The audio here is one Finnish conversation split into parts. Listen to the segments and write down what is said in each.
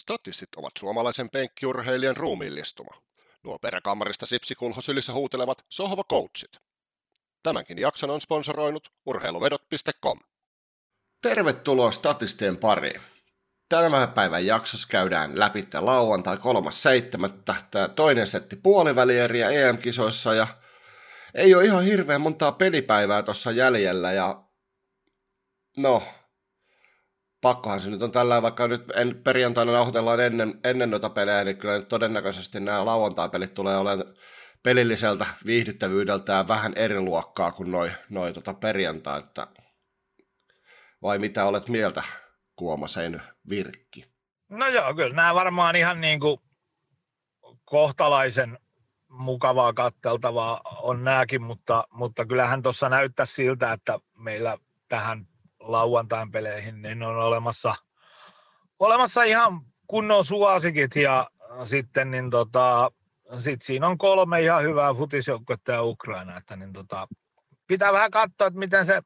Statistit ovat suomalaisen penkkiurheilijan ruumiillistuma. Nuo peräkammarista sipsikulho sylissä huutelevat sohva coachit. Tämänkin jakson on sponsoroinut urheiluvedot.com. Tervetuloa Statistien pariin. Tämän päivän jaksossa käydään läpi lauantai 3.7. Tämä toinen setti puolivälieriä EM-kisoissa ja ei ole ihan hirveän montaa pelipäivää tuossa jäljellä ja no, pakkohan se nyt on tällä, vaikka nyt en, perjantaina nauhoitellaan ennen, ennen noita pelejä, niin kyllä nyt todennäköisesti nämä lauantai-pelit tulee olemaan pelilliseltä viihdyttävyydeltään vähän eri luokkaa kuin noin noi tota perjantai, että vai mitä olet mieltä, Kuomasen Virkki? No joo, kyllä nämä varmaan ihan niin kuin kohtalaisen mukavaa katteltavaa on nämäkin, mutta, mutta kyllähän tuossa näyttää siltä, että meillä tähän lauantain peleihin, niin on olemassa, olemassa ihan kunnon suosikit ja sitten niin tota, sit siinä on kolme ihan hyvää futisjoukkuetta ja Ukraina, että niin tota, pitää vähän katsoa, että miten se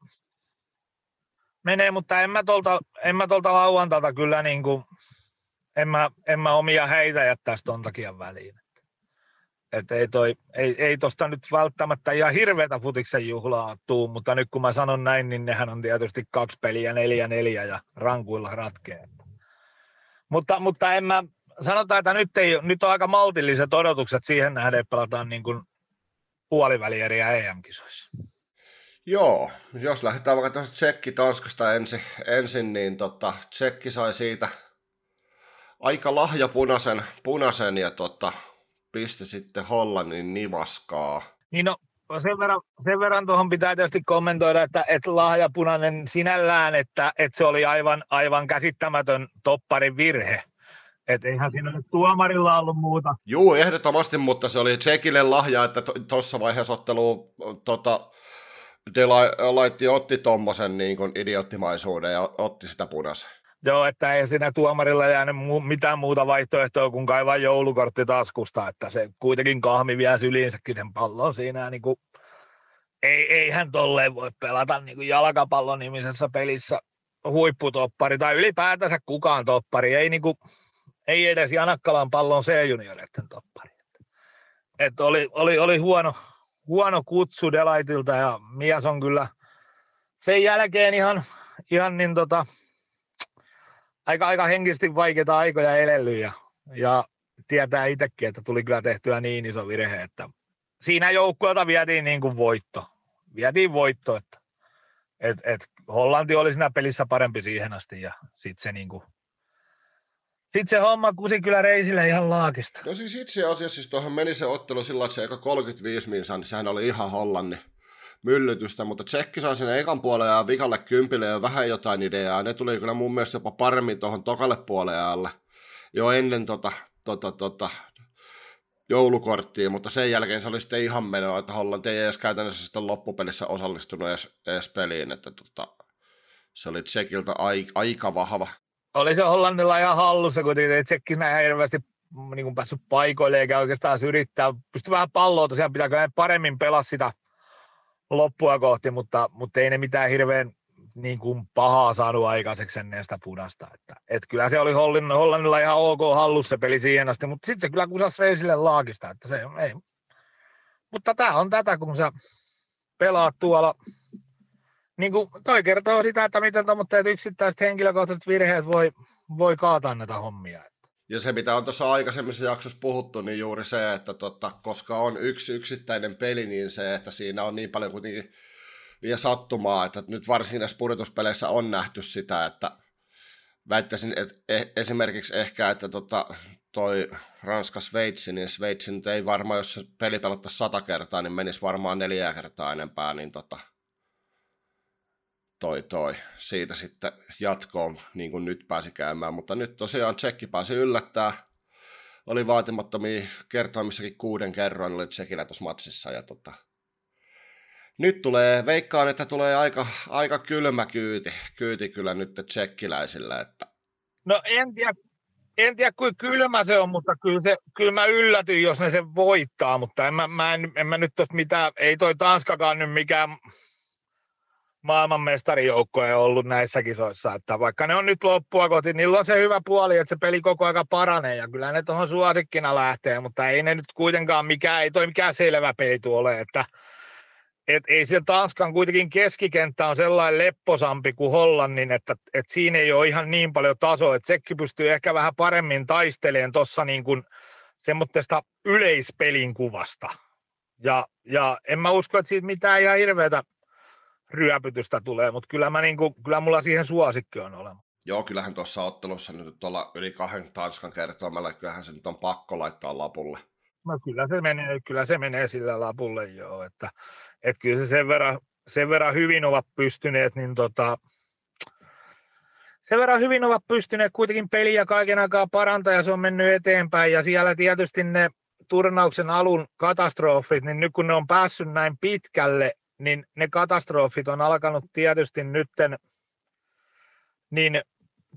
menee, mutta en mä tuolta, en mä tuolta lauantailta kyllä niin kuin, en mä, en mä omia heitä jättäisi ton takia väliin. Et ei, toi, ei, ei tosta nyt välttämättä ihan hirveätä futiksen juhlaa tuu, mutta nyt kun mä sanon näin, niin nehän on tietysti kaksi peliä, neljä neljä ja rankuilla ratkee. Mutta, mutta en mä, sanotaan, että nyt, ei, nyt on aika maltilliset odotukset siihen nähden, että pelataan niin kuin puolivälieriä EM-kisoissa. Joo, jos lähdetään vaikka tuosta Tsekki Tanskasta ensin, ensin niin tota, Tsekki sai siitä aika lahja punaisen, punaisen ja tota, pisti sitten Hollannin nivaskaa. Niin no, sen verran, sen verran tuohon pitää tietysti kommentoida, että, että lahjapunainen sinällään, että, että se oli aivan, aivan käsittämätön topparin virhe. Että eihän siinä nyt tuomarilla ollut muuta. Juu, ehdottomasti, mutta se oli Tsekille lahja, että tuossa to, vaiheessa ottelu tota, Delaitti otti tuommoisen niin idioottimaisuuden ja otti sitä punaisen. Joo, että ei siinä tuomarilla jäänyt mitään muuta vaihtoehtoa kuin kaivaa joulukortti taskusta, että se kuitenkin kahmi vielä syliinsäkin sen pallon siinä. Niin kuin, ei, eihän tolleen voi pelata niin kuin jalkapallon nimisessä pelissä huipputoppari tai ylipäätänsä kukaan toppari. Ei, niin kuin, ei edes Janakkalan pallon C-junioreiden toppari. Et oli, oli, oli huono, huono kutsu Delaitilta ja mies on kyllä sen jälkeen ihan, ihan niin tota, aika, aika henkisesti vaikeita aikoja elellyt ja, ja tietää itsekin, että tuli kyllä tehtyä niin iso virhe, että siinä joukkueelta vietiin niin kuin voitto. Vietiin voitto, että et, et Hollanti oli siinä pelissä parempi siihen asti ja sitten se niin kuin sitten se homma kusi kyllä reisille ihan laakista. No siis itse asiassa siis tuohon meni se ottelu sillä että se eka 35 minsa, niin sehän oli ihan Hollannin myllytystä, mutta Tsekki sai sinne ekan puolelle ja vikalle kympille ja vähän jotain ideaa. Ne tuli kyllä mun mielestä jopa paremmin tuohon tokalle puolelle jo ennen tota, tota, tota, joulukorttia, mutta sen jälkeen se oli sitten ihan menoa, että Hollanti ei edes käytännössä sitten loppupelissä osallistunut edes, edes peliin, että tota, se oli Tsekiltä aika vahva. Oli se Hollannilla ihan hallussa, kun Tsekki näin hirveästi niin kuin päässyt paikoille eikä oikeastaan yrittää. Pystyi vähän palloa tosiaan, pitääkö paremmin pelaa sitä loppua kohti, mutta, mutta ei ne mitään hirveän niin kuin pahaa saanut aikaiseksi ennen sitä punasta. Että, et kyllä se oli Hollannilla, Hollannilla ihan ok hallussa peli siihen asti, mutta sitten se kyllä kusasi Reisille laakista. Että se, ei. Mutta tämä on tätä, kun sä pelaat tuolla. Niin kuin toi kertoo sitä, että miten yksittäiset henkilökohtaiset virheet voi, voi kaataa näitä hommia. Ja se, mitä on tuossa aikaisemmissa jaksossa puhuttu, niin juuri se, että tota, koska on yksi yksittäinen peli, niin se, että siinä on niin paljon kuitenkin vielä sattumaa, että nyt varsinkin näissä pudotuspeleissä on nähty sitä, että väittäisin että e- esimerkiksi ehkä, että tota, toi Ranska-Sveitsi, niin Sveitsi nyt ei varmaan, jos se peli pelattaisi sata kertaa, niin menisi varmaan neljä kertaa enempää, niin tota, toi toi. Siitä sitten jatkoon, niin kuin nyt pääsi käymään, mutta nyt tosiaan Tsekki pääsi yllättää. Oli vaatimattomia kertoimissakin kuuden kerran oli Tsekillä tuossa matsissa ja tota, nyt tulee, veikkaan, että tulee aika, aika kylmä kyyti, kyyti kyllä nyt tsekkiläisillä. Että... No en tiedä, en tiedä kuinka kylmä se on, mutta kyllä, se, kyllä mä yllätyin, jos ne sen voittaa, mutta en mä, mä en, en mä nyt tos mitään, ei toi Tanskakaan nyt mikään maailmanmestarijoukkoja ollut näissä kisoissa, että vaikka ne on nyt loppua kohti, niillä on se hyvä puoli, että se peli koko ajan paranee ja kyllä ne tuohon suosikkina lähtee, mutta ei ne nyt kuitenkaan mikään, ei toi mikään selvä peli tuolle, että et ei se Tanskan kuitenkin keskikenttä on sellainen lepposampi kuin Hollannin, että et siinä ei ole ihan niin paljon tasoa, että sekin pystyy ehkä vähän paremmin taistelemaan tuossa niin kuin semmoista yleispelin kuvasta. Ja, ja en mä usko, että siitä mitään ihan hirveätä ryöpytystä tulee, mutta kyllä, mä niinku, kyllä mulla siihen suosikki on olemassa. Joo, kyllähän tuossa ottelussa nyt tuolla yli kahden Tanskan kertoimella, kyllähän se nyt on pakko laittaa lapulle. No kyllä se menee, kyllä se menee sillä lapulle joo, että, että kyllä se sen verran, sen verran hyvin ovat pystyneet, niin tota, sen verran hyvin ovat pystyneet kuitenkin peliä kaiken aikaa parantaa ja se on mennyt eteenpäin ja siellä tietysti ne turnauksen alun katastrofit, niin nyt kun ne on päässyt näin pitkälle, niin ne katastrofit on alkanut tietysti nytten, niin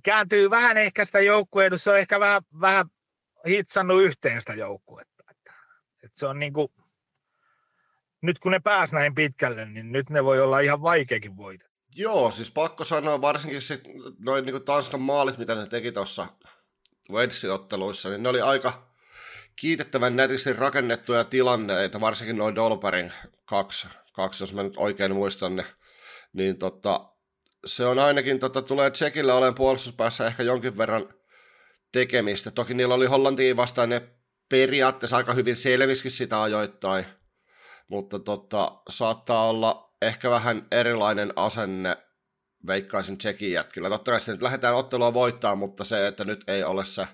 kääntyy vähän ehkä sitä joukkueedu, se on ehkä vähän, vähän hitsannut yhteen sitä joukkuetta. Että, että se on niin kuin, nyt kun ne pääs näin pitkälle, niin nyt ne voi olla ihan vaikeakin voita. Joo, siis pakko sanoa varsinkin sit, noin niin Tanskan maalit, mitä ne teki tuossa Wednesday-otteluissa, niin ne oli aika kiitettävän netisti rakennettuja tilanneita, varsinkin noin Dolperin kaksi kaksi, jos mä nyt oikein muistan ne, niin tota, se on ainakin, tota, tulee Tsekillä olen puolustuspäässä ehkä jonkin verran tekemistä. Toki niillä oli Hollantiin vastaan ne periaatteessa aika hyvin selviskin sitä ajoittain, mutta tota, saattaa olla ehkä vähän erilainen asenne veikkaisin Tsekin jätkillä. Totta kai nyt lähdetään ottelua voittaa, mutta se, että nyt ei ole se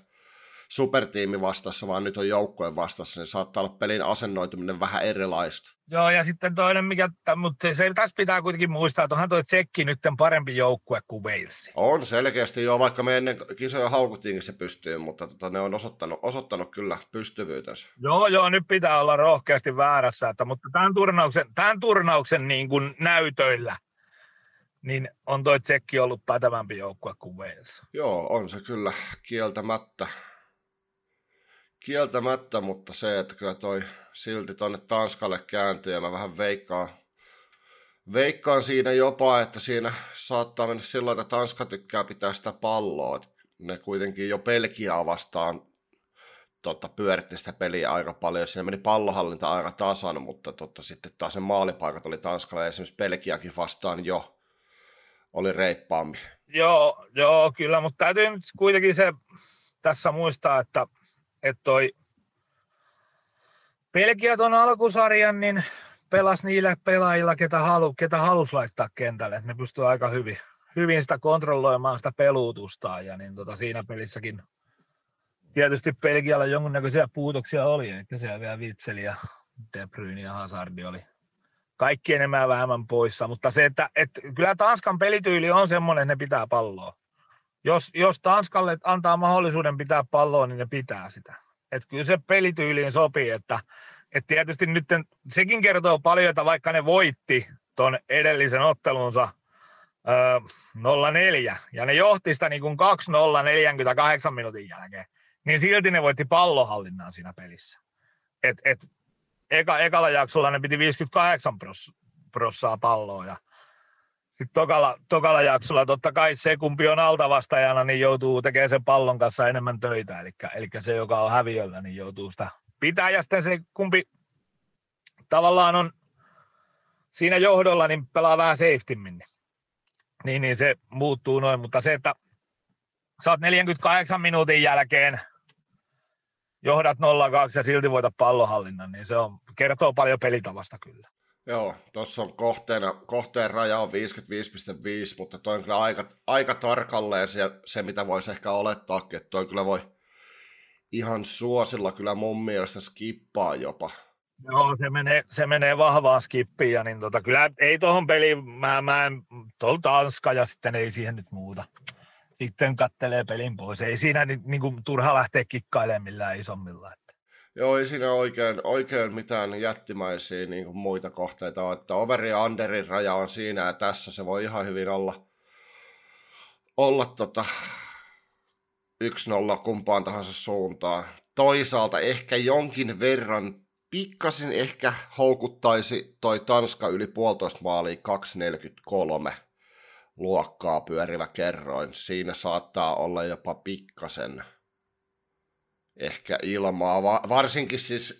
supertiimi vastassa, vaan nyt on joukkojen vastassa, niin saattaa olla pelin asennoituminen vähän erilaista. Joo, ja sitten toinen, mikä, mutta se tässä pitää kuitenkin muistaa, että onhan toi Tsekki nyt parempi joukkue kuin Wales. On selkeästi jo, vaikka me ennen kisoja haukuttiinkin se pystyy, mutta tota, ne on osoittanut, osoittanut kyllä pystyvyytensä. Joo, joo, nyt pitää olla rohkeasti väärässä, että, mutta tämän turnauksen, tämän turnauksen niin kuin näytöillä, niin on toi Tsekki ollut pätevämpi joukkue kuin Wales. Joo, on se kyllä kieltämättä kieltämättä, mutta se, että kyllä toi silti tonne Tanskalle kääntyy ja mä vähän veikkaan, veikkaan siinä jopa, että siinä saattaa mennä silloin, että Tanska tykkää pitää sitä palloa. Ne kuitenkin jo Pelkiaa vastaan totta, pyöritti sitä peliä aika paljon. Siinä meni pallohallinta aika tasan, mutta totta, sitten taas se maalipaikat oli Tanskalle esimerkiksi Pelkiäkin vastaan jo oli reippaampi. Joo, joo, kyllä, mutta täytyy nyt kuitenkin se tässä muistaa, että että toi Belgia ton alkusarjan, niin pelasi niillä pelaajilla, ketä, halu, ketä halusi laittaa kentälle. Et ne pystyy aika hyvin, hyvin sitä kontrolloimaan sitä peluutusta. Ja niin tota, siinä pelissäkin tietysti Belgialla jonkunnäköisiä puutoksia oli. Että siellä vielä Vitseli ja De Bruyne ja Hazardi oli kaikki enemmän vähemmän poissa. Mutta se, että, että kyllä Tanskan pelityyli on semmoinen, että ne pitää palloa jos, jos Tanskalle antaa mahdollisuuden pitää palloa, niin ne pitää sitä. Et kyllä se pelityyliin sopii, että et tietysti nyt sekin kertoo paljon, että vaikka ne voitti tuon edellisen ottelunsa öö, 0-4 ja ne johti sitä niin kuin 2-0 48 minuutin jälkeen, niin silti ne voitti pallohallinnan siinä pelissä. Et, et, eka, ekalla jaksolla ne piti 58 pros, prossaa palloa ja sitten tokalla, tokalla jaksolla totta kai se, kumpi on altavastajana, niin joutuu tekemään sen pallon kanssa enemmän töitä. Eli, eli se, joka on häviöllä, niin joutuu sitä pitää. Ja sitten se, kumpi tavallaan on siinä johdolla, niin pelaa vähän safetymmin. Niin, niin se muuttuu noin. Mutta se, että oot 48 minuutin jälkeen johdat 0-2 ja silti voita pallohallinnan, niin se on, kertoo paljon pelitavasta kyllä. Joo, tuossa on kohteena, kohteen raja on 55,5, mutta toi on kyllä aika, aika tarkalleen se, se, mitä voisi ehkä olettaakin, että toi kyllä voi ihan suosilla kyllä mun mielestä skippaa jopa. Joo, se menee, se menee vahvaan skippiin, ja niin tota, kyllä ei tuohon peliin, mä, mä en, tuolla Tanska ja sitten ei siihen nyt muuta. Sitten kattelee pelin pois. Ei siinä niin, niin kuin, turha lähteä kikkailemaan millään isommilla. Joo, ei siinä oikein, oikein mitään jättimäisiä niin kuin muita kohteita ole. Että overi ja underin raja on siinä ja tässä se voi ihan hyvin olla, olla tota 1-0 kumpaan tahansa suuntaan. Toisaalta ehkä jonkin verran pikkasin ehkä houkuttaisi toi Tanska yli puolitoista maalia 243 luokkaa pyörivä kerroin. Siinä saattaa olla jopa pikkasen ehkä ilmaa, varsinkin siis...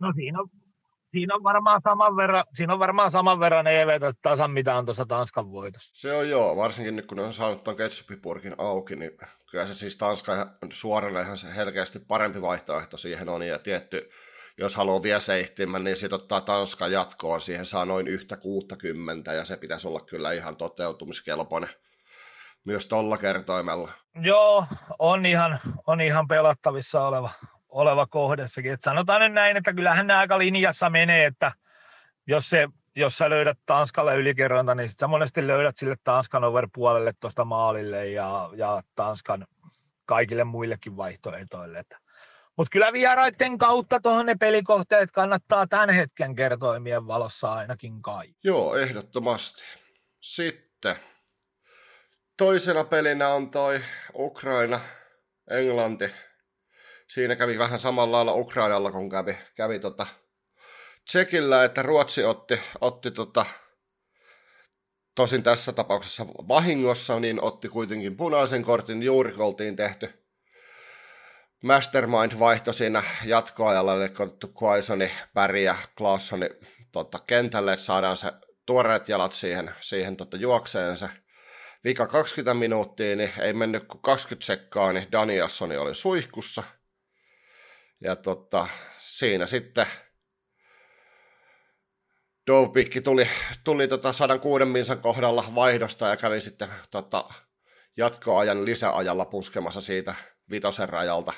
No siinä on, siinä on varmaan saman verran, siinä on varmaan saman verran EVtä tasan, mitä on tuossa Tanskan voitossa. Se on joo, varsinkin nyt kun ne on saanut tuon ketsupipurkin auki, niin kyllä se siis Tanska suorille ihan se selkeästi parempi vaihtoehto siihen on, ja tietty jos haluaa vielä seihtimän, niin sitten ottaa Tanska jatkoon, siihen saa noin yhtä 60, ja se pitäisi olla kyllä ihan toteutumiskelpoinen myös tolla kertoimella. Joo, on ihan, on ihan pelattavissa oleva, oleva kohdessakin. Et sanotaan nyt näin, että kyllähän ne aika linjassa menee, että jos, se, jos sä löydät Tanskalle ylikerronta, niin sit sä monesti löydät sille Tanskan over-puolelle tuosta maalille ja, ja Tanskan kaikille muillekin vaihtoehtoille. Mutta kyllä vieraiden kautta tuohon ne pelikohteet kannattaa tämän hetken kertoimien valossa ainakin kai. Joo, ehdottomasti. Sitten toisena pelinä on toi Ukraina, Englanti. Siinä kävi vähän samalla lailla Ukrainalla, kun kävi, kävi tota Tsekillä, että Ruotsi otti, otti tota, tosin tässä tapauksessa vahingossa, niin otti kuitenkin punaisen kortin, juuri oltiin tehty Mastermind vaihto siinä jatkoajalla, eli otettu Quaisoni, Päri ja Klaassoni tota, kentälle, saadaan se tuoreet jalat siihen, siihen tota, juokseen se vika 20 minuuttia, niin ei mennyt kuin 20 sekkaa, niin Danielssoni oli suihkussa. Ja tota, siinä sitten Dovbikki tuli, tuli tota 106 minsan kohdalla vaihdosta ja kävi sitten tota, jatkoajan lisäajalla puskemassa siitä vitosen rajalta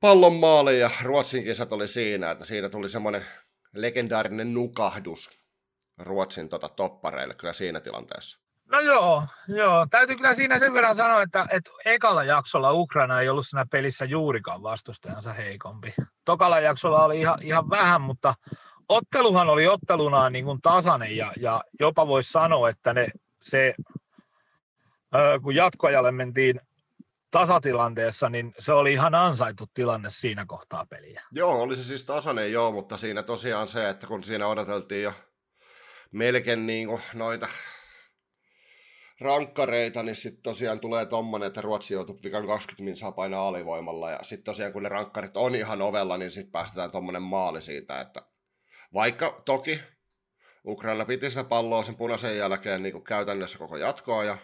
pallon maali ja Ruotsin kisat oli siinä, että siinä tuli semmoinen legendaarinen nukahdus Ruotsin tota, toppareille kyllä siinä tilanteessa. No joo, joo, täytyy kyllä siinä sen verran sanoa, että, että ekalla jaksolla Ukraina ei ollut siinä pelissä juurikaan vastustajansa heikompi. Tokalla jaksolla oli ihan, ihan vähän, mutta otteluhan oli ottelunaan niin kuin tasainen ja, ja jopa voisi sanoa, että ne, se, kun jatkoajalle mentiin tasatilanteessa, niin se oli ihan ansaitu tilanne siinä kohtaa peliä. Joo, oli se siis tasainen joo, mutta siinä tosiaan se, että kun siinä odoteltiin jo melkein niin kuin noita rankkareita, niin sitten tosiaan tulee tommonen, että Ruotsi joutuu vikan 20 minsaa painaa alivoimalla, ja sitten tosiaan kun ne rankkarit on ihan ovella, niin sitten päästetään tommonen maali siitä, että vaikka toki Ukraina piti sitä palloa sen punaisen jälkeen niin kuin käytännössä koko jatkoa, ja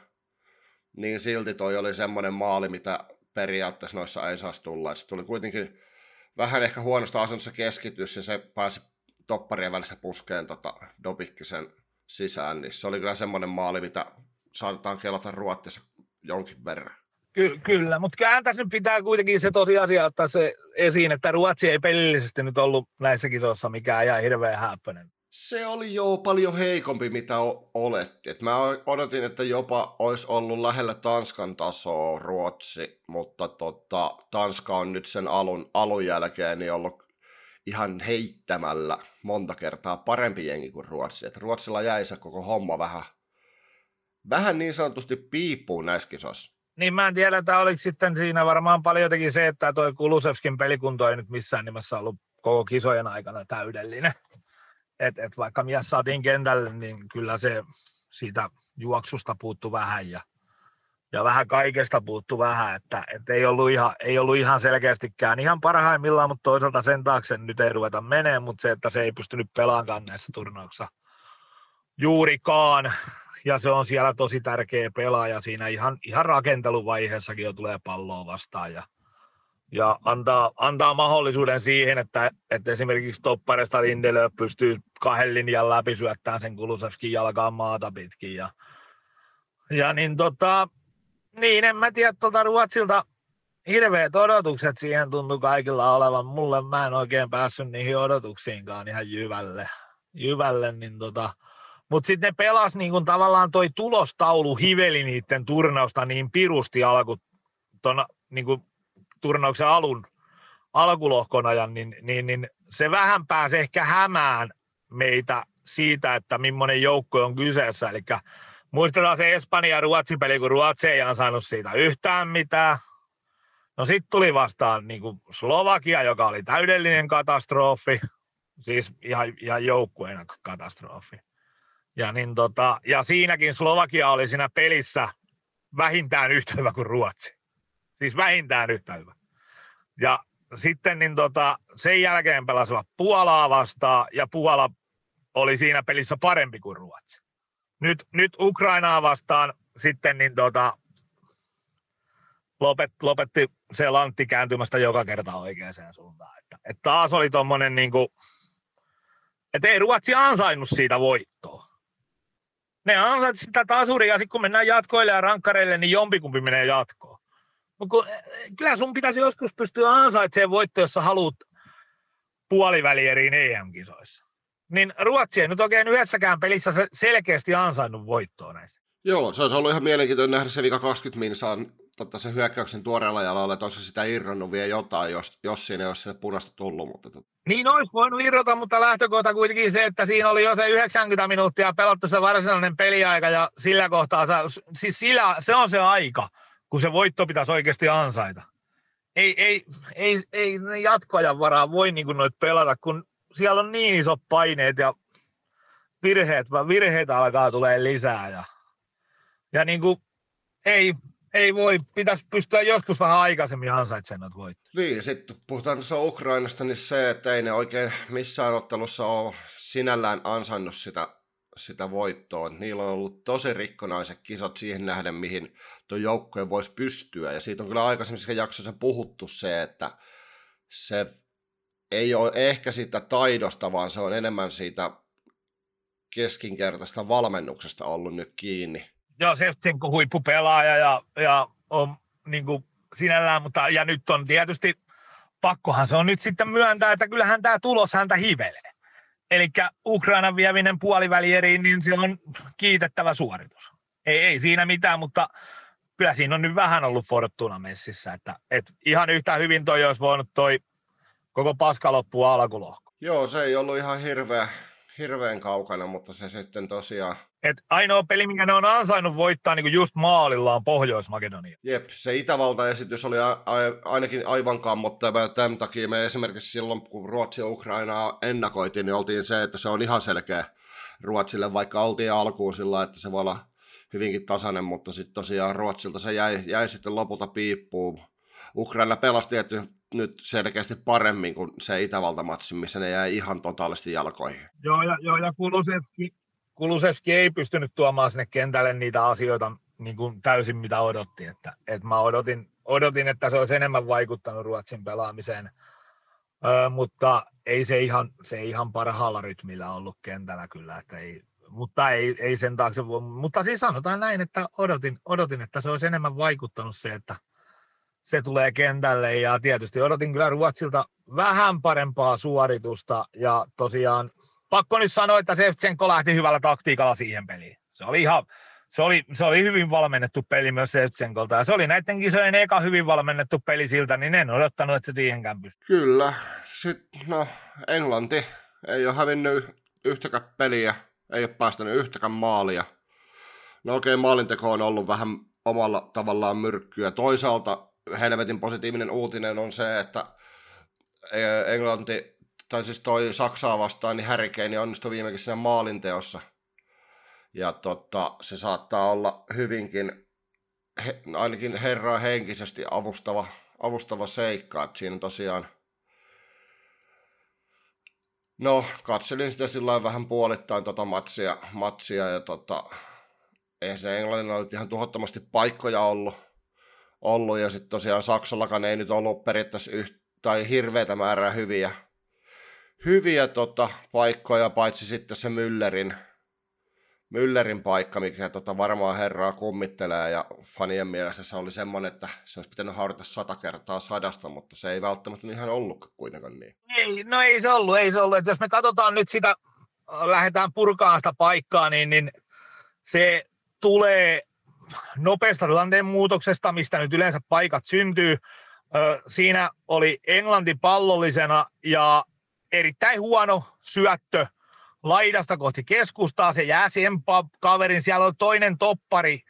niin silti toi oli semmoinen maali, mitä periaatteessa noissa ei saisi tulla. se tuli kuitenkin vähän ehkä huonosta asennossa keskitys ja se pääsi topparien välistä puskeen tota Dobikkisen sisään, niin se oli kyllä semmoinen maali, mitä saatetaan kelata ruottissa jonkin verran. Ky- kyllä, mutta kyllähän tässä nyt pitää kuitenkin se tosiasia ottaa se esiin, että Ruotsi ei pelillisesti nyt ollut näissä kisoissa mikään ihan hirveän häppöinen se oli jo paljon heikompi, mitä oletti. Et mä odotin, että jopa olisi ollut lähellä Tanskan tasoa Ruotsi, mutta tota, Tanska on nyt sen alun, alun jälkeen niin ollut ihan heittämällä monta kertaa parempi jengi kuin Ruotsi. Et Ruotsilla jäi se koko homma vähän, vähän niin sanotusti piippuun näissä kisoissa. Niin mä en tiedä, että oliko sitten siinä varmaan paljon teki se, että toi Kulusevskin pelikunto ei nyt missään nimessä ollut koko kisojen aikana täydellinen et, et vaikka mies saatiin kentälle, niin kyllä se siitä juoksusta puuttu vähän ja, ja vähän kaikesta puuttu vähän, että et ei, ollut ihan, ei ollut ihan selkeästikään ihan parhaimmillaan, mutta toisaalta sen taakse nyt ei ruveta menee, mutta se, että se ei pystynyt pelaamaan näissä turnauksissa juurikaan, ja se on siellä tosi tärkeä pelaaja siinä ihan, ihan rakenteluvaiheessakin jo tulee palloa vastaan ja ja antaa, antaa mahdollisuuden siihen, että, että esimerkiksi topparista Lindelöf pystyy kahden linjan läpi syöttämään sen Kulusevskin jalkaan maata pitkin. Ja, ja niin, tota, niin en mä tiedä tuota Ruotsilta hirveät odotukset siihen tuntui kaikilla olevan. Mulle mä en oikein päässyt niihin odotuksiinkaan ihan jyvälle. jyvälle niin tota, mutta sitten ne pelas niin kun tavallaan toi tulostaulu hiveli niiden turnausta niin pirusti alku ton, niin kun turnauksen alun, alkulohkon ajan, niin, niin, niin se vähän pääsi ehkä hämään meitä siitä, että millainen joukko on kyseessä. Eli muistetaan se Espanja ja Ruotsi peli, kun Ruotsi ei ansainnut siitä yhtään mitään. No sitten tuli vastaan niin kuin Slovakia, joka oli täydellinen katastrofi, siis ihan, ihan joukkueena katastrofi. Ja, niin tota, ja siinäkin Slovakia oli siinä pelissä vähintään yhtä hyvä kuin Ruotsi. Siis vähintään yhtä hyvä. Ja sitten niin tota, sen jälkeen pelasivat Puolaa vastaan, ja Puola oli siinä pelissä parempi kuin Ruotsi. Nyt, nyt Ukrainaa vastaan sitten niin tota, lopet, lopetti se lantti kääntymästä joka kerta oikeaan suuntaan. Että, että taas oli tuommoinen, niin että ei Ruotsi ansainnut siitä voittoa. Ne ansait sitä tasuria, ja sitten kun mennään jatkoille ja rankkareille, niin jompikumpi menee jatkoon. Mutta kyllä sun pitäisi joskus pystyä ansaitsemaan voitto, jos sä haluat puolivälieriin EM-kisoissa. Niin Ruotsi ei nyt oikein yhdessäkään pelissä selkeästi ansainnut voittoa näissä. Joo, se olisi ollut ihan mielenkiintoinen nähdä se vika 20 minsaan tota, se hyökkäyksen tuoreella jalalla, että olisi sitä irronnut vielä jotain, jos, jos siinä ei olisi punaista tullut. Mutta tot... Niin olisi voinut irrota, mutta lähtökohta kuitenkin se, että siinä oli jo se 90 minuuttia pelattu se varsinainen peliaika ja sillä kohtaa, siis sillä, se on se aika, kun se voitto pitäisi oikeasti ansaita. Ei, ei, ei, ei ne jatkoajan varaa voi niin kuin noit pelata, kun siellä on niin isot paineet ja virheet, virheitä alkaa tulee lisää ja, ja niin kuin, ei, ei voi, pitäisi pystyä joskus vähän aikaisemmin ansaitsemaan noita voittoja. Niin, sitten puhutaan tuossa Ukrainasta, niin se, että ei ne oikein missään ottelussa ole sinällään ansainnut sitä, sitä voittoa. Niillä on ollut tosi rikkonaiset kisat siihen nähden, mihin tuo joukkue voisi pystyä. Ja siitä on kyllä aikaisemmissa jaksossa puhuttu se, että se ei ole ehkä siitä taidosta, vaan se on enemmän siitä keskinkertaista valmennuksesta ollut nyt kiinni joo, Sevchenko huippupelaaja ja, ja on niin kuin sinällään, mutta ja nyt on tietysti pakkohan se on nyt sitten myöntää, että kyllähän tämä tulos häntä hivelee. Eli Ukrainan vieminen puolivälieriin, niin se on kiitettävä suoritus. Ei, ei siinä mitään, mutta kyllä siinä on nyt vähän ollut Fortuna messissä, että, että ihan yhtä hyvin toi olisi voinut toi koko paska loppua alkulohko. Joo, se ei ollut ihan hirveä, hirveän kaukana, mutta se sitten tosiaan... Et ainoa peli, minkä ne on ansainnut voittaa niin just maalillaan Pohjois-Makedonia. Jep, se Itävalta-esitys oli a- a- ainakin aivan kammottava. Tämän takia me esimerkiksi silloin, kun Ruotsi ja Ukrainaa ennakoitiin, niin oltiin se, että se on ihan selkeä Ruotsille, vaikka oltiin alkuun sillä, että se voi olla hyvinkin tasainen, mutta sitten tosiaan Ruotsilta se jäi, jäi sitten lopulta piippuun. Ukraina pelasti nyt selkeästi paremmin kuin se Itävaltamatsi, missä ne jäi ihan totaalisesti jalkoihin. Joo, ja, joo, ja Kulusevski, Kulusevski ei pystynyt tuomaan sinne kentälle niitä asioita niin kuin täysin mitä odotti. Että, että mä odotin, odotin, että se olisi enemmän vaikuttanut Ruotsin pelaamiseen, Ö, mutta ei se ihan, se ei ihan parhaalla rytmillä ollut kentällä kyllä, että ei, mutta ei, ei sen taakse, mutta siis sanotaan näin, että odotin, odotin, että se olisi enemmän vaikuttanut se, että se tulee kentälle ja tietysti odotin kyllä Ruotsilta vähän parempaa suoritusta ja tosiaan pakko nyt sanoa, että Sevtsenko lähti hyvällä taktiikalla siihen peliin. Se oli ihan, se oli, se oli hyvin valmennettu peli myös Sevtsenkolta ja se oli näiden kisojen eka hyvin valmennettu peli siltä, niin en odottanut, että se siihenkään pystyy. Kyllä. Sitten, no, Englanti ei ole hävinnyt yhtäkään peliä, ei ole päästänyt yhtäkään maalia. No okei, okay, maalinteko on ollut vähän omalla tavallaan myrkkyä. Toisaalta helvetin positiivinen uutinen on se, että e, Englanti, tai siis toi Saksaa vastaan, niin Harry Kane onnistui viimekin siinä maalinteossa. Ja totta, se saattaa olla hyvinkin, he, ainakin herraa henkisesti avustava, avustava seikka. Että siinä tosiaan, no katselin sitä sillä vähän puolittain tota matsia, matsia ja tota, ei se Englannilla ollut ihan tuhottomasti paikkoja ollut ollut, ja sitten tosiaan Saksallakaan ei nyt ollut periaatteessa yht, tai hirveätä määrää hyviä, hyviä tota, paikkoja, paitsi sitten se Müllerin, Müllerin paikka, mikä tota, varmaan herraa kummittelee, ja fanien mielestä se oli semmoinen, että se olisi pitänyt haudata sata kertaa sadasta, mutta se ei välttämättä ihan ollut kuitenkaan niin. Ei, no ei se ollut, ei se ollut. Että jos me katsotaan nyt sitä, lähdetään purkaan sitä paikkaa, niin, niin se tulee nopeasta tilanteen muutoksesta, mistä nyt yleensä paikat syntyy. Siinä oli Englanti pallollisena ja erittäin huono syöttö laidasta kohti keskustaa. Se jää siihen kaverin. Siellä on toinen toppari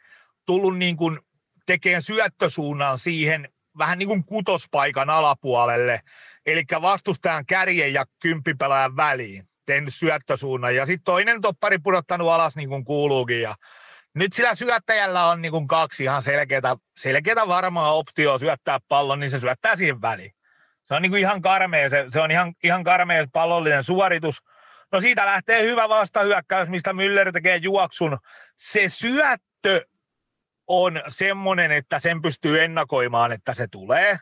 tullut niin kuin tekemään syöttösuunnan siihen vähän niin kuin kutospaikan alapuolelle, eli vastustajan kärjen ja kymppipelaajan väliin tehnyt syöttösuunnan. Ja sitten toinen toppari pudottanut alas niin kuin kuuluukin. Ja nyt sillä syöttäjällä on niin kuin kaksi ihan selkeää, selkeää varmaa optioa syöttää pallon, niin se syöttää siihen väliin. Se on niin kuin ihan karmea, se, se on ihan, ihan karmea pallollinen suoritus. No siitä lähtee hyvä vastahyökkäys, mistä Müller tekee juoksun. Se syöttö on semmoinen, että sen pystyy ennakoimaan, että se tulee.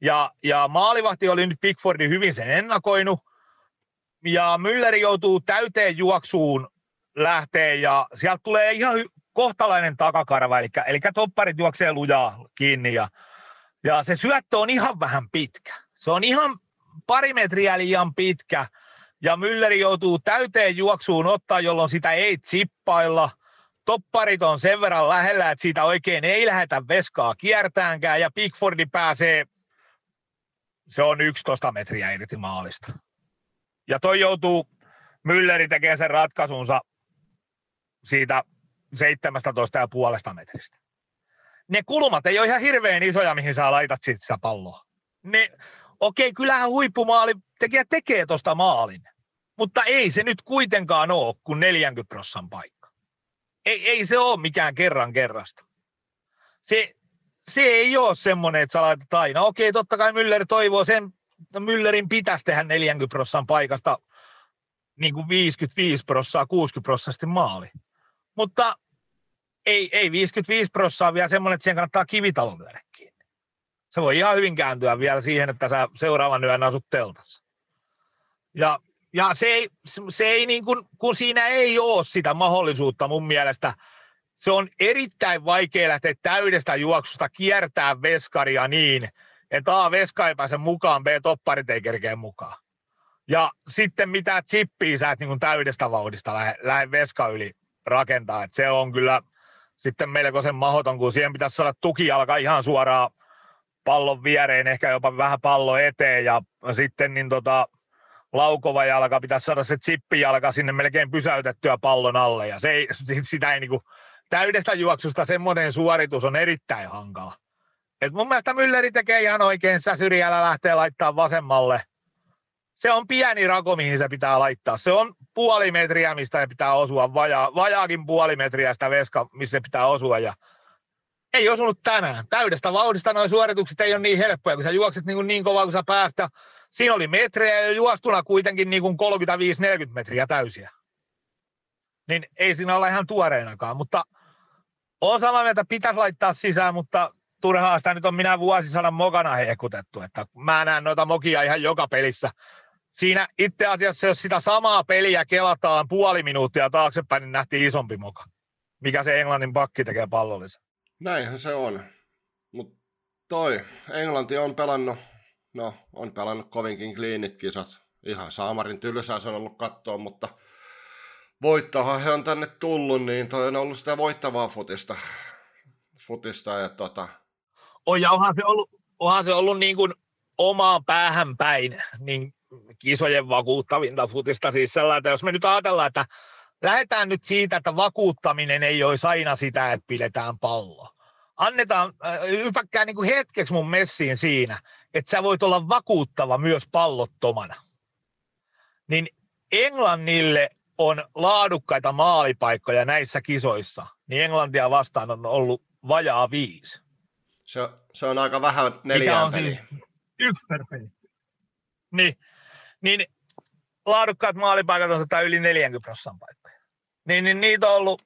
Ja, ja maalivahti oli nyt Pickfordin hyvin sen ennakoinut. Ja Müller joutuu täyteen juoksuun lähteen ja sieltä tulee ihan kohtalainen takakarva, eli, eli topparit juoksee lujaa kiinni ja, ja se syöttö on ihan vähän pitkä. Se on ihan pari metriä liian pitkä ja Mülleri joutuu täyteen juoksuun ottaa, jolloin sitä ei tsippailla. Topparit on sen verran lähellä, että siitä oikein ei lähdetä veskaa kiertäänkään ja Pickfordi pääsee, se on 11 metriä irti maalista. Ja toi joutuu, Mülleri tekee sen ratkaisunsa siitä 17,5 metristä. Ne kulmat ei ole ihan hirveän isoja, mihin sä laitat siitä sitä palloa. Ne, okei, kyllähän huippumaali tekijä tekee tuosta maalin, mutta ei se nyt kuitenkaan ole kuin 40 prossan paikka. Ei, ei se ole mikään kerran kerrasta. Se, se ei ole semmoinen, että sä laitat aina. Okei, totta kai Müller toivoo sen, Müllerin pitäisi tehdä 40 prossan paikasta niin kuin 55 prossaa, 60 prossasti maali. Mutta ei, ei 55 prossaa vielä semmoinen, että siihen kannattaa kivitalon lyödä kiinni. Se voi ihan hyvin kääntyä vielä siihen, että sä seuraavan yön asut teltassa. Ja, ja se ei, se ei niin kuin, kun siinä ei ole sitä mahdollisuutta mun mielestä, se on erittäin vaikea lähteä täydestä juoksusta kiertää veskaria niin, että A, veska ei pääse mukaan, B, topparit ei kerkeä mukaan. Ja sitten mitä chippiä sä et niin kuin täydestä vauhdista lähde, lähde veska yli rakentaa. Et se on kyllä sitten melkoisen mahoton, kun siihen pitäisi saada tukijalka ihan suoraan pallon viereen, ehkä jopa vähän pallo eteen ja sitten niin tota, laukova jalka, pitäisi saada se chippijalka sinne melkein pysäytettyä pallon alle ja se ei, sitä ei niinku, täydestä juoksusta semmoinen suoritus on erittäin hankala. Et mun mielestä Mülleri tekee ihan oikein, Säsyriällä lähtee laittaa vasemmalle. Se on pieni rako, mihin se pitää laittaa. Se on puoli metriä, mistä pitää osua, vajaa, vajaakin puoli metriä sitä veska, missä pitää osua. Ja ei osunut tänään. Täydestä vauhdista noin suoritukset ei ole niin helppoja, kun sä juokset niin, niin kovaa kuin sä päästä. Siinä oli metrejä ja juostuna kuitenkin niin kuin 35-40 metriä täysiä. Niin ei siinä olla ihan tuoreenakaan, mutta on samaa mieltä, pitäisi laittaa sisään, mutta turhaa sitä nyt on minä vuosisadan mokana hehkutettu, että mä näen noita mokia ihan joka pelissä siinä itse asiassa, jos sitä samaa peliä kelataan puoli minuuttia taaksepäin, niin nähtiin isompi moka. Mikä se Englannin pakki tekee pallollisen. Näinhän se on. Mutta toi, Englanti on pelannut, no on pelannut kovinkin kliinit kisat. Ihan saamarin tylsää se on ollut kattoa, mutta voittohan he on tänne tullut, niin toi on ollut sitä voittavaa futista. futista ja tota... On, ja onhan se ollut, onhan se ollut niin kuin omaan päähän päin, niin kisojen vakuuttavinta futista. Siis sellainen, että jos me nyt ajatellaan, että lähdetään nyt siitä, että vakuuttaminen ei olisi aina sitä, että pidetään pallo. Annetaan, ypäkkää niin kuin hetkeksi mun messiin siinä, että sä voit olla vakuuttava myös pallottomana. Niin Englannille on laadukkaita maalipaikkoja näissä kisoissa, niin Englantia vastaan on ollut vajaa viisi. Se, se on aika vähän neljään peliä. Siis yksi per peli. Niin, niin laadukkaat maalipaikat on sitä yli 40 prossan paikkoja. Niin, niin niitä on ollut,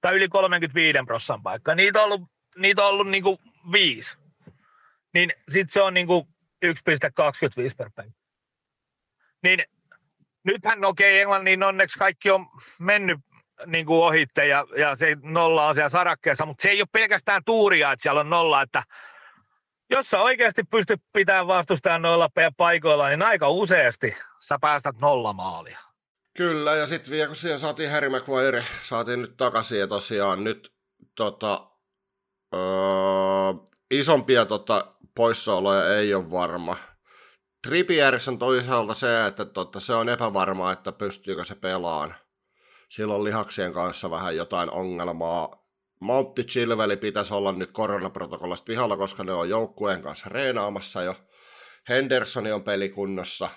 tai yli 35 prossan paikkaa. Niitä on ollut, niitä on ollut niinku viisi. Niin sit se on niinku 1,25 per peli. Niin nythän okei, okay, Englannin onneksi kaikki on mennyt niin kuin ohitte ja, ja se nolla on siellä sarakkeessa, mutta se ei ole pelkästään tuuria, että siellä on nolla, että jos sä oikeasti pystyt pitämään vastustajan noilla paikoilla, niin aika useasti sä päästät nolla maalia. Kyllä, ja sitten vielä kun siihen saatiin Harry Maguire, saatiin nyt takaisin, ja tosiaan nyt tota, öö, isompia tota, poissaoloja ei ole varma. Trippierissä on toisaalta se, että tota, se on epävarmaa, että pystyykö se pelaan. Silloin lihaksien kanssa vähän jotain ongelmaa Montti Chilveli pitäisi olla nyt koronaprotokollasta pihalla, koska ne on joukkueen kanssa reenaamassa jo. Hendersoni on pelikunnossa.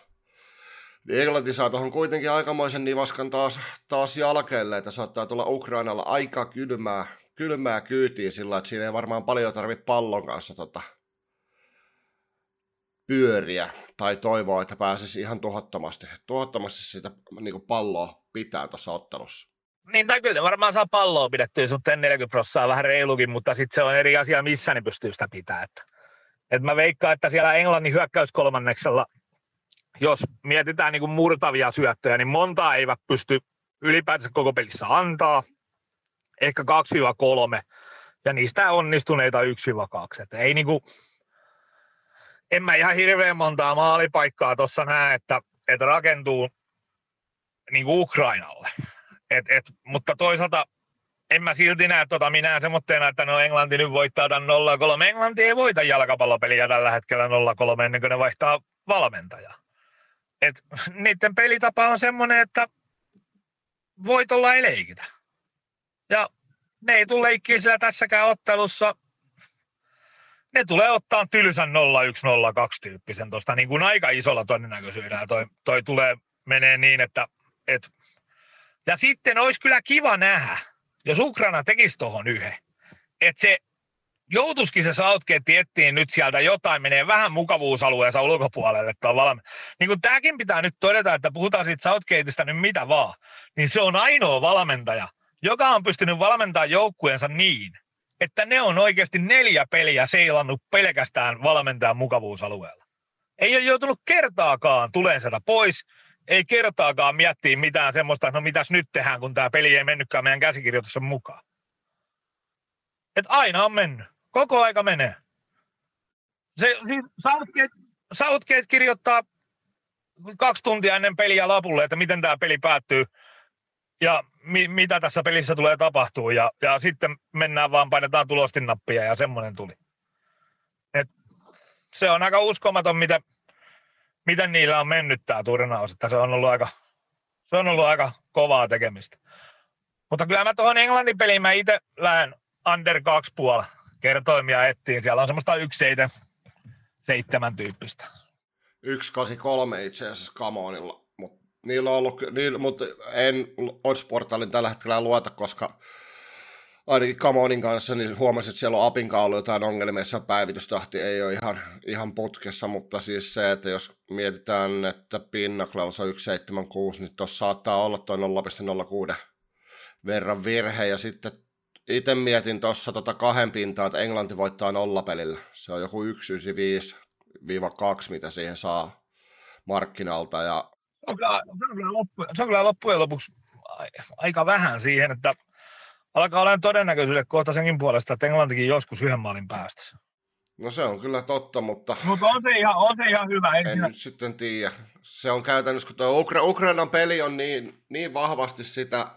Englanti saa tuohon kuitenkin aikamoisen nivaskan taas, taas jalkeelle, että saattaa tulla Ukrainalla aika kylmää, kylmää kyytiä sillä, että siinä ei varmaan paljon tarvitse pallon kanssa tota, pyöriä tai toivoa, että pääsisi ihan tuhottomasti, tuhottomasti siitä niin palloa pitää tuossa ottelussa. Niin, tai kyllä varmaan saa palloa pidettyä suhteen 40 prosenttia vähän reilukin, mutta sitten se on eri asia, missä ne pystyy sitä. Että, että mä veikkaan, että siellä Englannin hyökkäyskolmanneksella, jos mietitään niin kuin murtavia syöttöjä, niin montaa eivät pysty ylipäätänsä koko pelissä antaa. Ehkä 2-3, ja niistä onnistuneita 1-2. Että ei niin kuin, en mä ihan hirveän montaa maalipaikkaa tuossa näe, että, että rakentuu niin kuin Ukrainalle. Et, et, mutta toisaalta en mä silti näe tota minä semmoitteena, että no Englanti nyt voittaa tämän 0-3. Englanti ei voita jalkapallopeliä tällä hetkellä 0-3 ennen kuin ne vaihtaa valmentajaa. Et niiden pelitapa on semmoinen, että voitolla ei leikitä. Ja ne ei tule leikkiä sillä tässäkään ottelussa. Ne tulee ottaa tylsän 0-1-0-2 tyyppisen tuosta niin kuin aika isolla todennäköisyydellä. Toi, toi tulee menee niin, että, että ja sitten olisi kyllä kiva nähdä, jos Ukraina tekisi tuohon yhden, että se joutuisikin se Southgate etsiin nyt sieltä jotain, menee vähän mukavuusalueensa ulkopuolelle. Valmi- niin kuin tämäkin pitää nyt todeta, että puhutaan siitä Southgateista nyt mitä vaan, niin se on ainoa valmentaja, joka on pystynyt valmentamaan joukkueensa niin, että ne on oikeasti neljä peliä seilannut pelkästään valmentajan mukavuusalueella. Ei ole joutunut kertaakaan tuleen sieltä pois, ei kertaakaan miettiä mitään semmoista, että no mitäs nyt tehdään, kun tämä peli ei mennytkään meidän käsikirjoituksen mukaan. Et aina on mennyt. Koko aika menee. Se, siis Southgate, Southgate kirjoittaa kaksi tuntia ennen peliä lapulle, että miten tämä peli päättyy ja mi, mitä tässä pelissä tulee tapahtuu. Ja, ja sitten mennään vaan, painetaan tulostinnappia ja semmoinen tuli. Et se on aika uskomaton, miten, miten niillä on mennyt tämä turnaus, että se on ollut aika, se on ollut aika kovaa tekemistä. Mutta kyllä mä tuohon Englannin peliin mä itse lähden under 2 puolella kertoimia ettiin. Siellä on semmoista 1-7 tyyppistä. 1-8-3 itse asiassa Kamonilla, mutta niillä on ollut, niillä, mutta en Odds-portaalin tällä hetkellä luota, koska ainakin Kamonin kanssa, niin huomasin, että siellä on Apinkaan ollut jotain ongelmia, jossa päivitystahti ei ole ihan, ihan putkessa, mutta siis se, että jos mietitään, että Pinnaclella on 176, niin tuossa saattaa olla tuo 0,06 verran virhe, ja sitten itse mietin tuossa tota kahden pintaan, että Englanti voittaa nollapelillä. Se on joku 195-2, mitä siihen saa markkinalta. Ja... Se on kyllä, se on kyllä, loppu, se on kyllä loppujen lopuksi aika vähän siihen, että alkaa olemaan todennäköisyyden kohta senkin puolesta, että Englantikin joskus yhden maalin päästä. No se on kyllä totta, mutta... Mutta on se ihan, on se ihan hyvä. En, en nyt sitten tiedä. Se on käytännössä, kun tuo Ukra- Ukrainan peli on niin, niin vahvasti sitä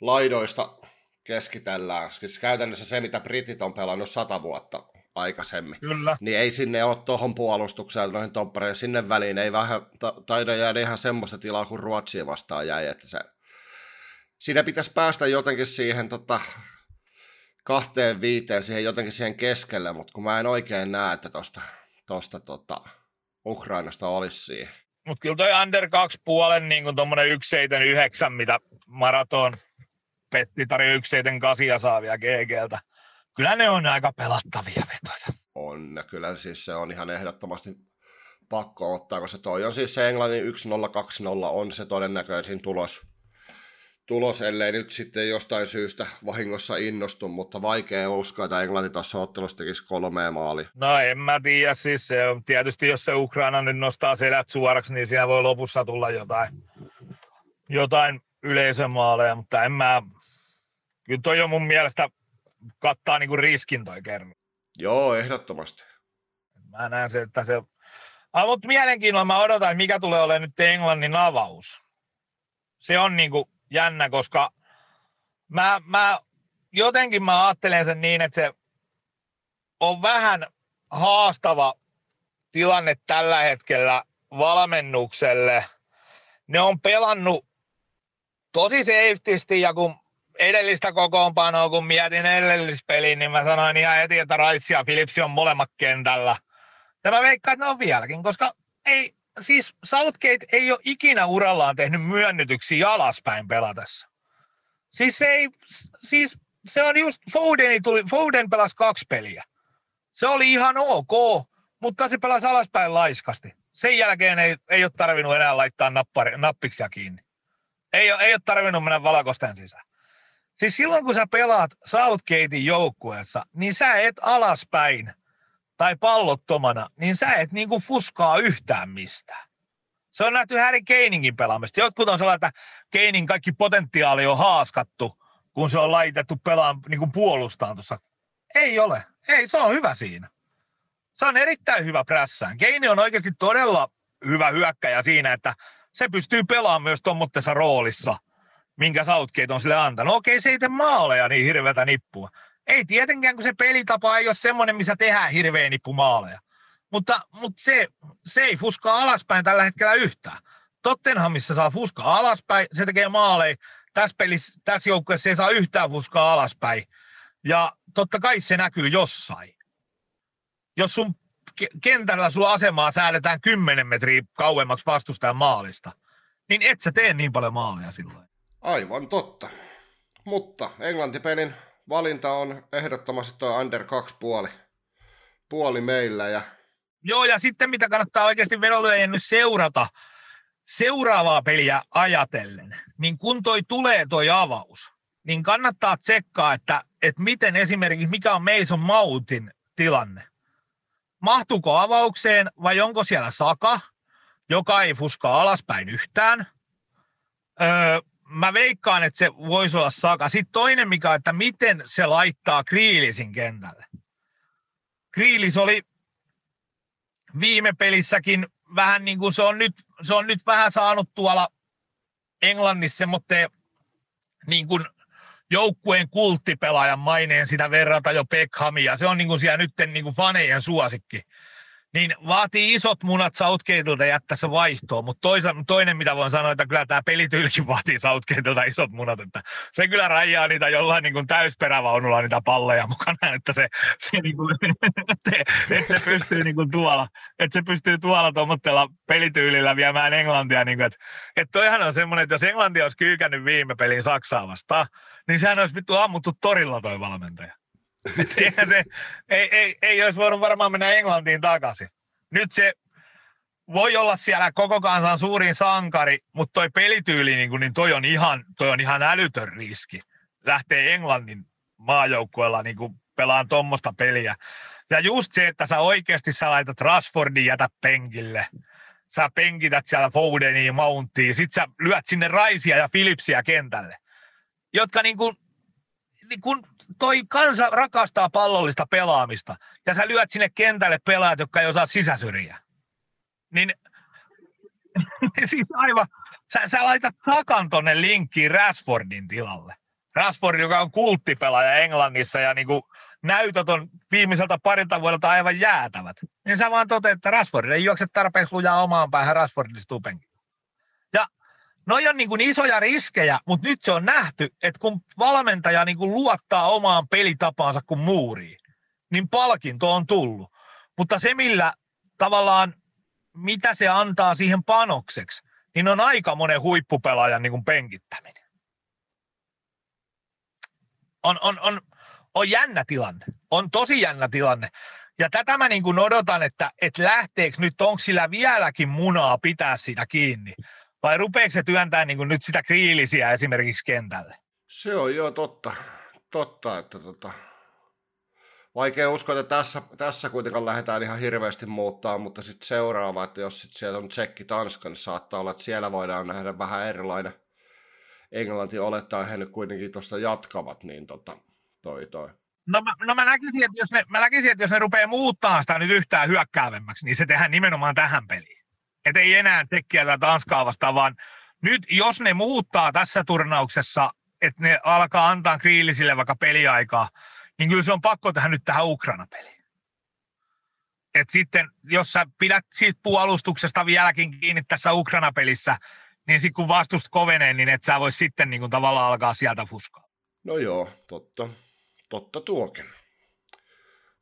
laidoista keskitellään. Siis käytännössä se, mitä britit on pelannut sata vuotta aikaisemmin. Kyllä. Niin ei sinne ole tuohon puolustukseen, noihin toppareihin, sinne väliin ei vähän ta- taida jäädä ihan semmoista tilaa kuin Ruotsia vastaan jäi, että se siinä pitäisi päästä jotenkin siihen tota, kahteen viiteen, siihen jotenkin siihen keskelle, mutta kun mä en oikein näe, että tuosta tosta, tota, Ukrainasta olisi siihen. Mutta kyllä toi under 2 puolen niin kuin tuommoinen 179, mitä maraton Petti tarjoaa 178 saa vielä GGltä. Kyllä ne on aika pelattavia vetoja. On, kyllä siis se on ihan ehdottomasti pakko ottaa, koska toi on siis se Englannin 1-0-2-0 on se todennäköisin tulos tulos, ellei nyt sitten jostain syystä vahingossa innostu, mutta vaikea uskoa, että Englanti tuossa ottelussa tekisi kolme maali. No en mä tiedä, siis se on, tietysti jos se Ukraina nyt nostaa selät suoraksi, niin siinä voi lopussa tulla jotain, jotain yleisömaaleja, mutta en mä, kyllä toi on mun mielestä kattaa niinku riskin toi kerran. Joo, ehdottomasti. Mä näen se, että se... Ah, mutta mielenkiinnolla mä odotan, mikä tulee olemaan nyt Englannin avaus. Se on niinku jännä, koska mä, mä jotenkin mä ajattelen sen niin, että se on vähän haastava tilanne tällä hetkellä valmennukselle. Ne on pelannut tosi safetysti ja kun edellistä kokoonpanoa, kun mietin edellispeliin, niin mä sanoin ihan heti, että Raissi ja Philipsi on molemmat kentällä. Ja mä veikkaan, että ne on vieläkin, koska ei, siis Southgate ei ole ikinä urallaan tehnyt myönnytyksiä alaspäin pelatessa. Siis se ei, siis se on just, Foden, tuli, Foden pelasi kaksi peliä. Se oli ihan ok, mutta se pelasi alaspäin laiskasti. Sen jälkeen ei, ei ole tarvinnut enää laittaa nappari, nappiksia kiinni. Ei ei ole tarvinnut mennä valakosten sisään. Siis silloin kun sä pelaat Southgatein joukkueessa, niin sä et alaspäin tai pallottomana, niin sä et niinku fuskaa yhtään mistään. Se on nähty Harry Keiningin pelaamista. Jotkut on sellainen, että Keinin kaikki potentiaali on haaskattu, kun se on laitettu pelaan niin kuin puolustaan tuossa. Ei ole. Ei, se on hyvä siinä. Se on erittäin hyvä prässään. Keini on oikeasti todella hyvä hyökkäjä siinä, että se pystyy pelaamaan myös tuommoisessa roolissa, minkä Southgate on sille antanut. Okei, se ei tee maaleja niin hirveätä nippua. Ei tietenkään, kun se pelitapa ei ole semmoinen, missä tehdään hirveä nippu maaleja. Mutta, mutta se, se ei fuskaa alaspäin tällä hetkellä yhtään. Tottenhamissa saa fuskaa alaspäin, se tekee maaleja. Tässä, pelissä, tässä joukkueessa ei saa yhtään fuskaa alaspäin. Ja totta kai se näkyy jossain. Jos sun kentällä sun asemaa säädetään 10 metriä kauemmaksi vastustajan maalista, niin et sä tee niin paljon maaleja silloin. Aivan totta. Mutta Englantipelin valinta on ehdottomasti tuo under 2 puoli, puoli meillä. Ja... Joo, ja sitten mitä kannattaa oikeasti vedonlyöjien nyt seurata, seuraavaa peliä ajatellen, niin kun toi tulee toi avaus, niin kannattaa tsekkaa, että, että miten esimerkiksi, mikä on Mason Moutin tilanne. Mahtuuko avaukseen vai onko siellä Saka, joka ei fuskaa alaspäin yhtään. Öö, mä veikkaan, että se voisi olla Saka. Sitten toinen mikä, että miten se laittaa Kriilisin kentälle. Kriilis oli viime pelissäkin vähän niin kuin se on nyt, se on nyt vähän saanut tuolla Englannissa semmoitteen niin kuin joukkueen kulttipelaajan maineen sitä verrata jo Beckhamia. Se on niin kuin siellä nyt niin kuin fanejen suosikki niin vaatii isot munat Southgateilta jättää se vaihtoon, mutta toinen mitä voin sanoa, että kyllä tämä pelityylikin vaatii Southgateilta isot munat, että se kyllä rajaa niitä jollain niin kuin täysperävaunulla niitä palleja mukana, että se, se, niin kuin, että, että se pystyy niin kuin tuolla, että se pystyy tuolla tuommoisella pelityylillä viemään Englantia, niin kuin, että, että toihan on semmoinen, että jos Englanti olisi kyykännyt viime pelin Saksaa vastaan, niin sehän olisi vittu ammuttu torilla toi valmentaja se, ei, ei, ei olisi voinut varmaan mennä Englantiin takaisin. Nyt se voi olla siellä koko kansan suurin sankari, mutta toi pelityyli, niin, niin toi, on ihan, toi on ihan älytön riski. Lähtee Englannin maajoukkueella niin pelaan tuommoista peliä. Ja just se, että sä oikeasti sä laitat Rashfordin jätä penkille. Sä penkität siellä Fodenia, Mountia, sit sä lyöt sinne Raisia ja Philipsia kentälle. Jotka niin kuin niin kun toi kansa rakastaa pallollista pelaamista ja sä lyöt sinne kentälle pelaajat, jotka ei osaa sisäsyrjiä, niin siis aivan, sä, sä laitat Sakan tonne linkkiin Rashfordin tilalle. Rashford, joka on kulttipelaaja Englannissa ja niin kuin näytöt on viimeiseltä parilta vuodelta aivan jäätävät. Niin sä vaan toteat, että Rashford ei juokse tarpeeksi lujaa omaan päähän, Rashford istuu Ja Noi on niin kuin isoja riskejä, mutta nyt se on nähty, että kun valmentaja niin kuin luottaa omaan pelitapaansa kuin muuriin, niin palkinto on tullut. Mutta se, millä tavallaan, mitä se antaa siihen panokseksi, niin on aika monen huippupelaajan niin kuin penkittäminen. On, on, on, on jännä tilanne. On tosi jännä tilanne. Ja tätä mä niin kuin odotan, että, että lähteekö nyt, onko sillä vieläkin munaa pitää sitä kiinni. Vai rupeeko se työntää niin nyt sitä kriilisiä esimerkiksi kentälle? Se on jo totta, totta että tota, vaikea uskoa, että tässä, tässä kuitenkaan lähdetään ihan hirveästi muuttaa, mutta sitten seuraava, että jos sit siellä on Tsekki Tanska, niin saattaa olla, että siellä voidaan nähdä vähän erilainen. Englanti olettaa, he nyt kuitenkin tuosta jatkavat, niin tota, toi toi. No mä, no mä, näkisin, että jos ne, mä näkisin, että jos ne rupeaa muuttaa sitä nyt yhtään hyökkäävemmäksi, niin se tehdään nimenomaan tähän peliin että ei enää tekkiä tätä Tanskaa vastaan, vaan nyt jos ne muuttaa tässä turnauksessa, että ne alkaa antaa kriilisille vaikka peliaikaa, niin kyllä se on pakko tähän nyt tähän Ukraina-peliin. Et sitten, jos sä pidät siitä puolustuksesta vieläkin kiinni tässä Ukraina-pelissä, niin sitten kun vastust kovenee, niin et sä voi sitten niin kuin tavallaan alkaa sieltä fuskaa. No joo, totta. Totta tuokin.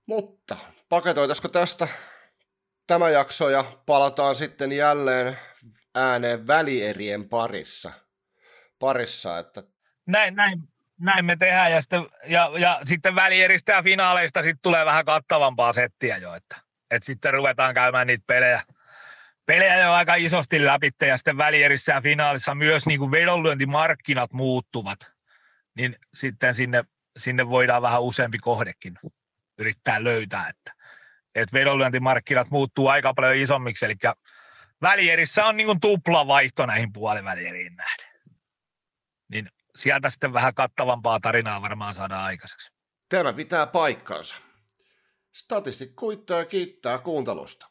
Mutta paketoitaisiko tästä tämä jakso ja palataan sitten jälleen ääneen välierien parissa. parissa että... näin, näin, näin me tehdään ja sitten, ja, ja sitten välieristä ja finaaleista sitten tulee vähän kattavampaa settiä jo, että, että sitten ruvetaan käymään niitä pelejä, pelejä jo aika isosti läpi ja sitten välierissä ja finaalissa myös niin kuin vedonlyöntimarkkinat muuttuvat, niin sitten sinne, sinne voidaan vähän useampi kohdekin yrittää löytää, että, että vedonlyöntimarkkinat muuttuu aika paljon isommiksi, eli välierissä on niin tupla vaihto näihin puolivälieriin nähden. Niin sieltä sitten vähän kattavampaa tarinaa varmaan saadaan aikaiseksi. Tämä pitää paikkansa. Statistik kuittaa ja kiittää kuuntelusta.